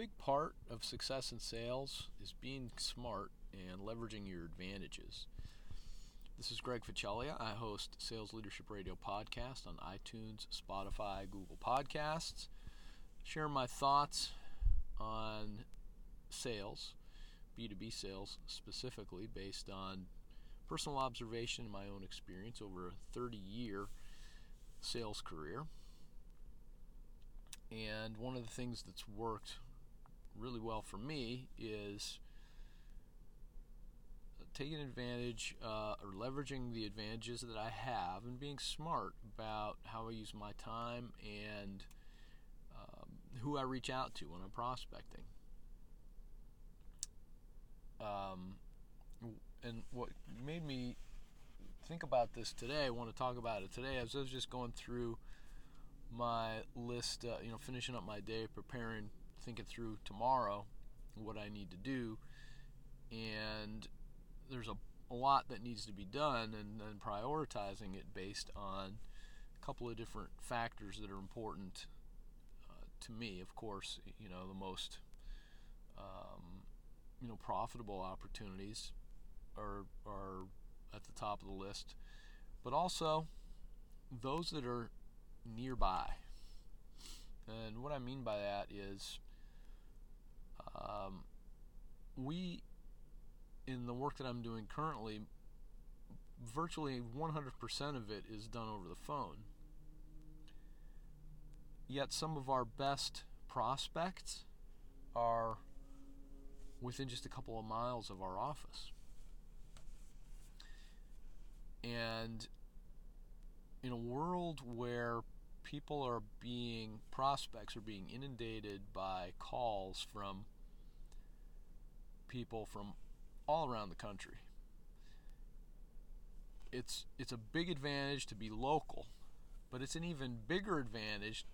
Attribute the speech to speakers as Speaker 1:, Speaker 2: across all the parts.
Speaker 1: big part of success in sales is being smart and leveraging your advantages. This is Greg Ficelia. I host Sales Leadership Radio podcast on iTunes, Spotify, Google Podcasts. Share my thoughts on sales, B2B sales specifically, based on personal observation and my own experience over a 30 year sales career. And one of the things that's worked really well for me is taking advantage uh, or leveraging the advantages that I have and being smart about how I use my time and um, who I reach out to when I'm prospecting. Um, and what made me think about this today, I want to talk about it today, as I was just going through my list, uh, you know, finishing up my day, preparing, thinking through tomorrow what I need to do, and there's a, a lot that needs to be done, and then prioritizing it based on a couple of different factors that are important uh, to me. Of course, you know, the most um, you know profitable opportunities are are at the top of the list, but also those that are nearby. And what I mean by that is, um, we, in the work that I'm doing currently, virtually 100% of it is done over the phone. Yet some of our best prospects are within just a couple of miles of our office. And in a world where people are being prospects are being inundated by calls from people from all around the country. It's it's a big advantage to be local, but it's an even bigger advantage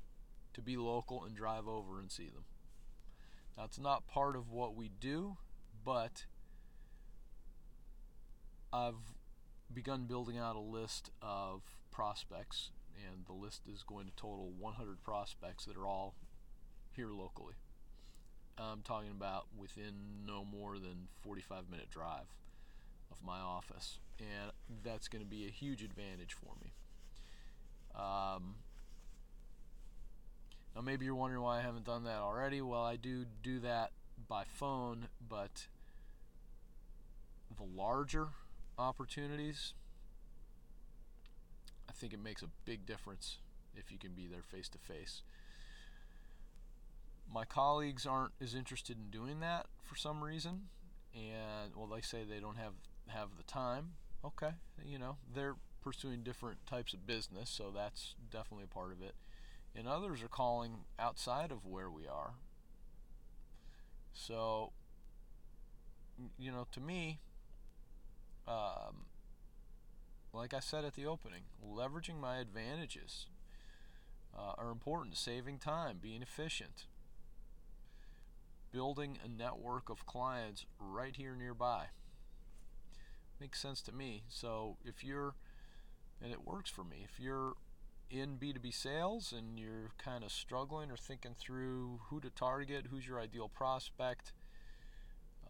Speaker 1: to be local and drive over and see them. Now it's not part of what we do, but I've begun building out a list of prospects, and the list is going to total 100 prospects that are all here locally. I'm talking about within no more than 45 minute drive of my office, and that's going to be a huge advantage for me. Um, now, maybe you're wondering why I haven't done that already. Well, I do do that by phone, but the larger opportunities, I think it makes a big difference if you can be there face to face. My colleagues aren't as interested in doing that for some reason, and well, they say they don't have have the time. Okay, you know they're pursuing different types of business, so that's definitely a part of it. And others are calling outside of where we are. So, you know, to me, um, like I said at the opening, leveraging my advantages uh, are important. Saving time, being efficient, building a network of clients right here nearby. Makes sense to me. So if you're, and it works for me, if you're in B2B sales and you're kind of struggling or thinking through who to target, who's your ideal prospect,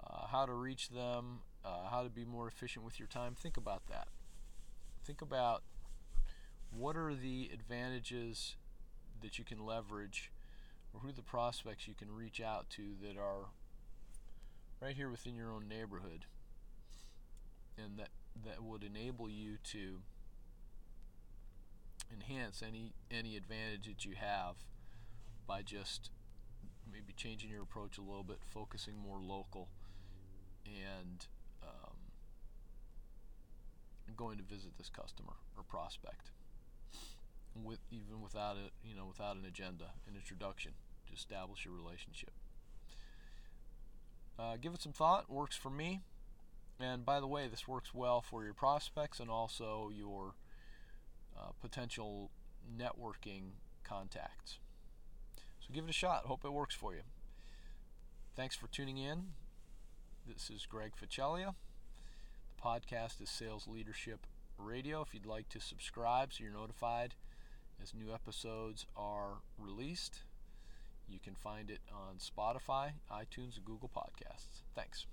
Speaker 1: uh, how to reach them, uh, how to be more efficient with your time, think about that. Think about what are the advantages that you can leverage or who are the prospects you can reach out to that are right here within your own neighborhood and that that would enable you to enhance any any advantage that you have by just maybe changing your approach a little bit, focusing more local, and um, going to visit this customer or prospect with even without a you know without an agenda, an introduction to establish a relationship. Uh, give it some thought. Works for me. And by the way, this works well for your prospects and also your uh, potential networking contacts. So give it a shot. Hope it works for you. Thanks for tuning in. This is Greg Ficelia. The podcast is Sales Leadership Radio. If you'd like to subscribe so you're notified as new episodes are released, you can find it on Spotify, iTunes, and Google Podcasts. Thanks.